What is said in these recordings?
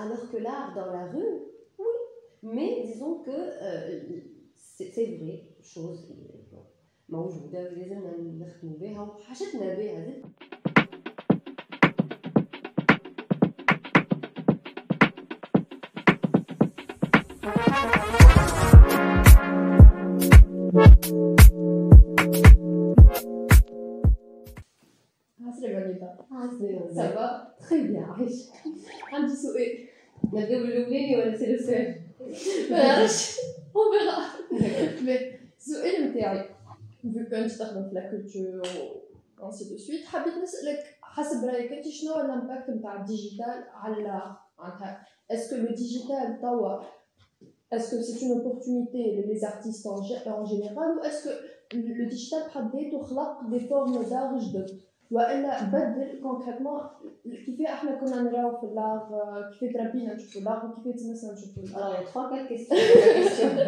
alors que l'art dans la rue, oui. Mais disons que euh, c'est vrai, chose موجودة ولازمنا نخدموا بها وحاجتنا بها زاد Ça va Très bien, عايش عندي سؤال نبداو بالاولاني ولا سي لو سؤال؟ ما نعرفش on verra mais السؤال نتاعي vu que انت تخدم في لا كولتور ainsi de suite حبيت نسالك حسب رايك انت شنو هو الامباكت نتاع الديجيتال على معناتها اسكو لو ديجيتال توا est-ce que c'est une opportunité les artistes en, en général ou est-ce que le digital بحد ذاته خلق des formes d'art جدد والا بدل كونكريتمون كيف احنا كنا نراو في اللاغ كيف تربينا نشوفوا اللاغ وكيف مثلا نشوفوا Alors, il y a trois, quatre questions.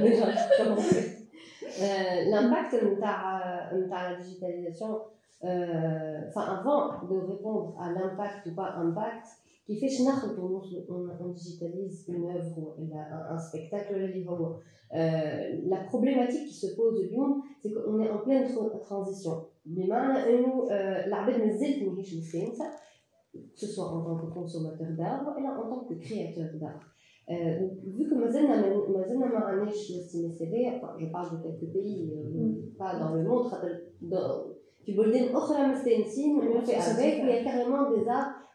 Déjà, commencer. Euh, L'impact de la digitalisation, euh, enfin, avant de répondre à l'impact ou pas impact, qui fait que on, on digitalise une œuvre ou un, un spectacle, euh, la problématique qui se pose de Lyon, c'est qu'on est en pleine transition. بمعنى انه العباد مازالت ماهيش مستانسه que ce soit en tant que consommateur d'art ou en tant que créateur d'art. Euh, donc, vu que مازلنا مازلنا ما عندناش الاستماثيلية enfin, je parle de quelques pays euh, pas dans le monde في بلدان أخرى مستانسين on fait avec il y a carrément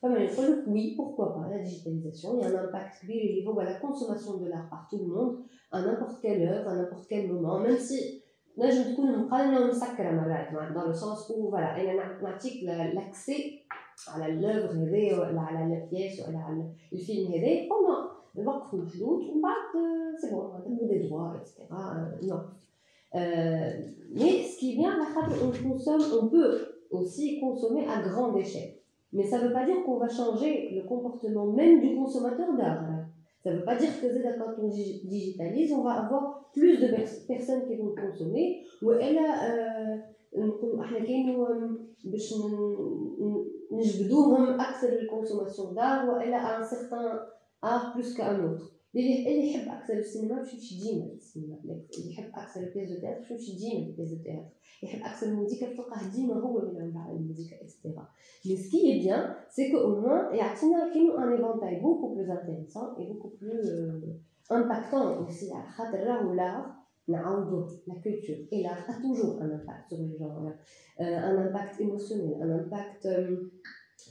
Pas mal de oui, pourquoi pas, la digitalisation, il y a un impact à la consommation de l'art par tout le monde, à n'importe quelle œuvre, à n'importe quel moment, même si نجم تكون مقارنه ومسكره مرات dans le sens où voilà انا نعطيك l'accès على اللوفر هذايا ولا على البياس ولا على الفيلم هذايا بوندون الوقت محدود ومن بعد سي بون تبغوا دي droits etc non mais ce qui vient la on consomme on peut aussi consommer à grande échelle Mais ça ne veut pas dire qu'on va changer le comportement même du consommateur d'art. Ça ne veut pas dire que quand on digitalise, on va avoir plus de personnes qui vont consommer. Ou elle a, à un certain art plus qu'un autre. ان سيغتان ار بلوس كان اوتر اللي يحب اكثر السينما باش يمشي ديما للسينما اللي يحب اكثر البيز دو تياتر باش يمشي ديما للبيز دو تياتر يحب اكثر الموسيقى تلقاه ديما هو اللي يلعب على الموسيقى اكسترا مي سكي اي بيان سي كو او موان يعطينا كينو ان ايفونتاي بوكو بلوز انتيريسون اي بوكو بلو امباكتون اوسي على خاطر راهو لار نعاودو لا كولتور اي لار a toujours un impact sur les gens un impact émotionnel un impact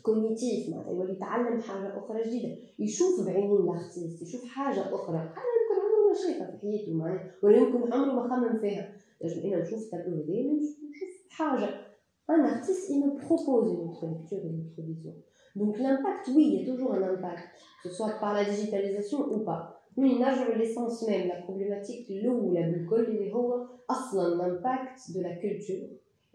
كوجنيتيف معناتها يولي يتعلم حاجه اخرى جديده يشوف بعينين الارتيست يشوف حاجه اخرى حاجه يمكن عمره ما شافها في حياته معناها ولا يمكن عمره ما خمم فيها نجم انا نشوف التابلو هذايا نشوف حاجه un artiste il me propose une autre lecture une autre vision donc l'impact oui il y a toujours un impact que ce soit par la digitalisation ou pas oui نرجع l'essence même la problématique الاولى بالكل اللي هو اصلا l'impact de la culture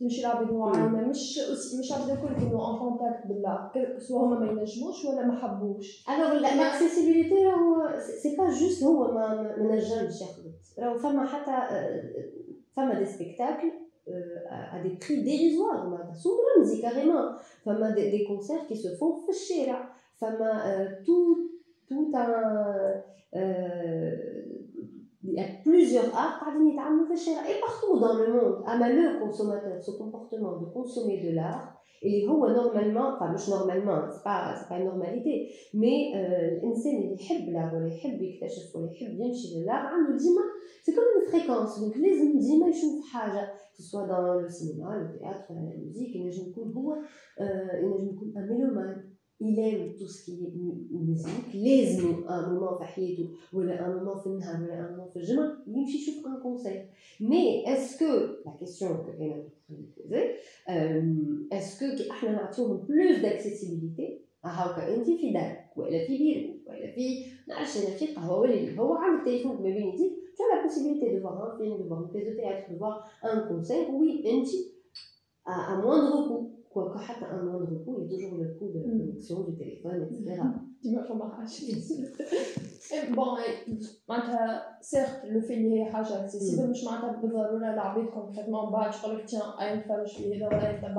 تمشي لعباد معينه مش مش عباد الكل كانوا ان كونتاكت بالله سواء هما ما ينجموش ولا ما حبوش alors l'accessibilité راهو سي با جوست هو ما ما نجمش ياخذ راهو فما حتى فما دي سبيكتاكل à des prix dérisoires معناتها سوق رمزي كاريمون فما دي, دي كونسير كي سو فون في الشارع فما tout tout un il y a plusieurs arts et partout dans le monde أما le consommateur ce comportement de consommer de l'art اللي هو normalement enfin مش normalement c'est pas c'est pas une normalité mais الانسان اللي يحب الار ولا يحب يكتشف ولا يحب يمشي للار عنده ديما سي كوم fréquence donc لازم ديما يشوف حاجه que ce soit dans le cinéma le théâtre la musique ينجم يكون هو ينجم يكون un mélomane il aime tout ce qui est musique لازم un moment في حياته ولا un moment في النهار ولا un moment في الجمعة يمشي يشوف un concert mais est-ce que la question que انا posée est-ce que احنا نعطيوهم plus d'accessibilité هاكا انت في دارك ولا في بيرو ولا في نعرفش انا في قهوه ولا اللي هو عامل التليفون ما بين يديك tu as la possibilité de voir un film de voir une pièce de théâtre de voir un concert oui انت à, à moindre coût Quoique حتى un moindre coût il y a toujours le de la connexion du téléphone etc بون معناتها سيرت لو في اللي هي حاجة اكسيسيبل مش معناتها بالضروره العباد كومبليتمون بعد تقول لك تيان اي نتفرج في هذا ولا يتبع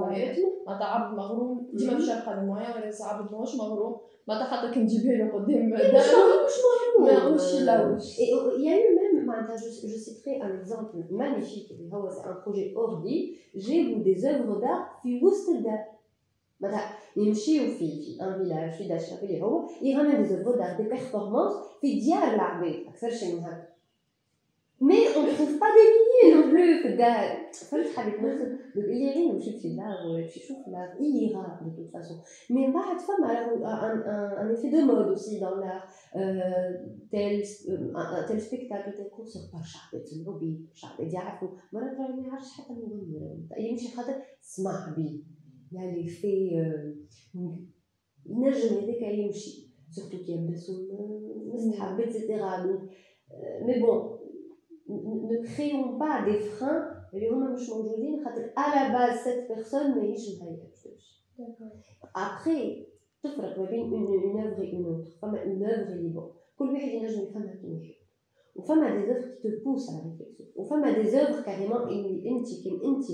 معناتها عبد مغروم ديما مش عارفه المويا ولا عبد ماهوش مغروم معناتها حتى كي نجيبها له قدام مش مغروم même, je, je citerai un exemple magnifique, c'est un projet Ordi, j'ai vu des œuvres d'art في وسط الدار مثلا يمشيو في في ان فيلاج في داشا في اللي هو يغني دي زوفو دار دي بيرفورمانس في ديار العباد اكثر شيء من هكا مي اون تروف با دي ميليي نون بلو في الدار فهمت حبيت نقصد اللي غير يمشي في لاغ ولا يمشي يشوف لاغ il ira de toute façon mais من بعد فما un, un, un effet de mode aussi dans l'art euh, tel un tel spectacle tel concert برشا عباد يسمعوا بيه برشا عباد يعرفوا مرات ما يعرفش حتى المغني يمشي خاطر سمع بيه يعني في ينجم هذاك يمشي سورتو كي يلبسوا مستحب اتسيتيرا دونك مي بون ne créons pas des freins. اللي هما مش موجودين خاطر على باز سيت بيرسون ماهيش مهيئتش ابخي تفرق ما بين اون اوفر اون اوتر فما اون اوفر اللي بون كل واحد ينجم يفهمها كيما يحب وفما دي زوفر كي تبوس على ريفليكسيون وفما دي زوفر كاريمون اللي انت كي انت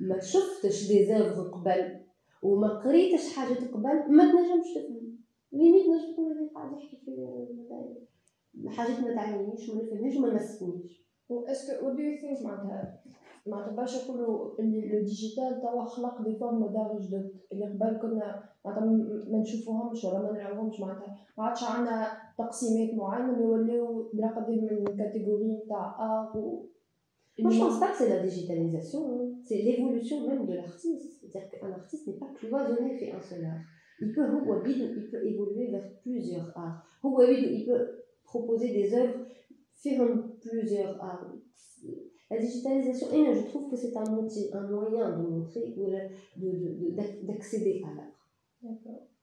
ما شفتش دي زوفر قبل وما قريتش حاجات قبل ما تنجمش تفهم ليميت نجم تكون قاعد يحكي في حاجات ما تعلمنيش ما نفهمهاش وما مسكنيش و اسكو وات دو يو ثينك معناتها معناتها باش يقولوا اللي لو ديجيتال توا خلق دي فورم دار جدد اللي قبل كنا معناتها ما نشوفوهمش ولا ما نراوهمش معناتها ما عادش عندنا تقسيمات معينه يوليو بلا قدر من كاتيجوري نتاع ار Moi, je pense pas que c'est la digitalisation, hein. c'est l'évolution même de l'artiste. C'est-à-dire qu'un artiste n'est pas cloisonné fait un seul art. Il peut, il peut évoluer vers plusieurs arts. Il peut proposer des œuvres faire plusieurs arts. La digitalisation, et je trouve que c'est un outil, un moyen de montrer, d'accéder à l'art.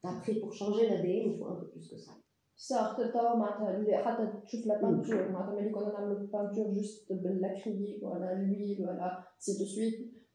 Après, pour changer l'ADN, il faut un peu plus que ça. صارت توا معناتها اللي حتى تشوف لا بانتور معناتها ملي كنا نعملو بانتور جوست بالاكريليك ولا الويل ولا سي دو سويت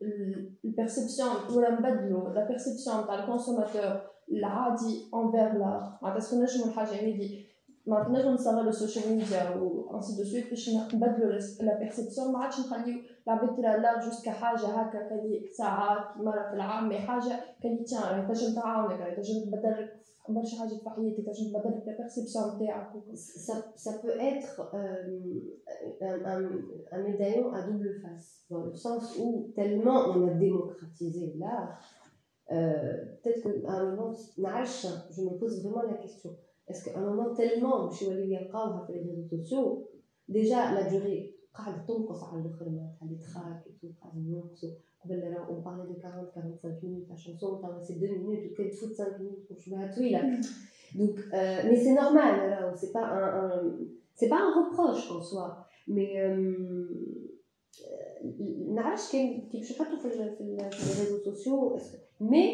la perception, ou la la perception du consommateur, l'adi envers l'art Est-ce que nous avons dit maintenant on نستغل السوشيال ميديا وانسي دو سويت باش نبدلوا لا بيرسيبسيون ما عادش نخليو العباد ترى لا جوست كحاجه هكا كلي ساعات مره في العام مي حاجه كلي تيان تنجم تعاونك تنجم تبدل برشا حاجات في حياتك تنجم تبدل ça, ça peut être euh, un, médaillon à double face, dans le sens où tellement on a démocratisé l'art, euh, peut-être qu'à un moment, je me pose vraiment la question. Est-ce qu'à un moment tellement, je suis allée à les réseaux sociaux, déjà la durée, elle tombe quand ça a le les tracts et tout, on parlait de 40 45 minutes la chanson توا c'est 2 minutes وكان تفوت 5 minutes باش بها طويلة donc euh, mais c'est normal là c'est pas un, un c'est pas un reproche en soi mais نعرفش كان كيفاش يحطوا في, في, في les réseaux sociaux mais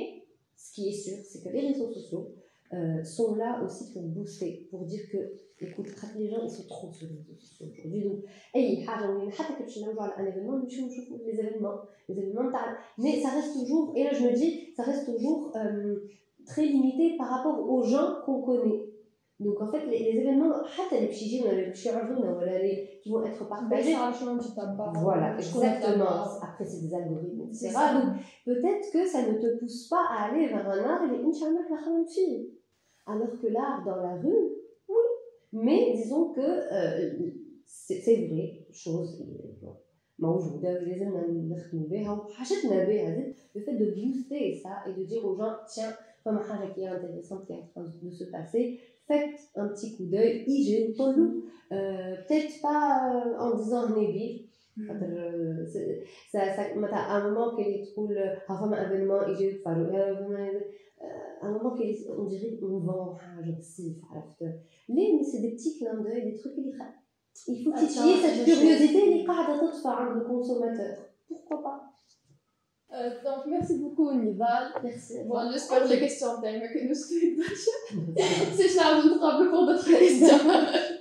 ce qui est sûr c'est que les réseaux sociaux euh, sont là aussi pour booster, pour dire que, écoute, les gens ils sont trop sur les réseaux sociaux aujourd'hui. Donc, hey, un événement, les événements, les événements, mais ça reste toujours, et là je me dis, ça reste toujours euh, très limité par rapport aux gens qu'on connaît. Donc en fait, les, les événements, حتى اللي باش يجيونا اللي باش يعرضونا ولا اللي qui vont être partagés. Voilà, exactement. Après, c'est des algorithmes, etc. Donc peut-être que ça ne te pousse pas à aller vers un art et Inch'Allah, la fille. Alors que l'art dans la rue, oui. Mais disons que euh, c'est vrai, chose موجودة ولازمنا نخدموا بها وحاجتنا بها le fait de booster ça et de dire aux gens tiens comme حاجة qui est intéressante qui est en train de se passer faites un petit coup d'œil يجي وطلوا peut-être pas euh, en disant نبيل خاطر ça ça مثلا à un moment qu'elle تقول ها فما événement يجي يتفرجوا à un moment on dirait on vend mais c'est des petits clins d'œil des trucs il faut titiller cette curiosité le consommateur. Pourquoi pas? Euh, donc merci beaucoup Nival. Merci bon j'espère que les questions d'ailleurs que nous suivent. C'est Charles nous pour d'autres questions.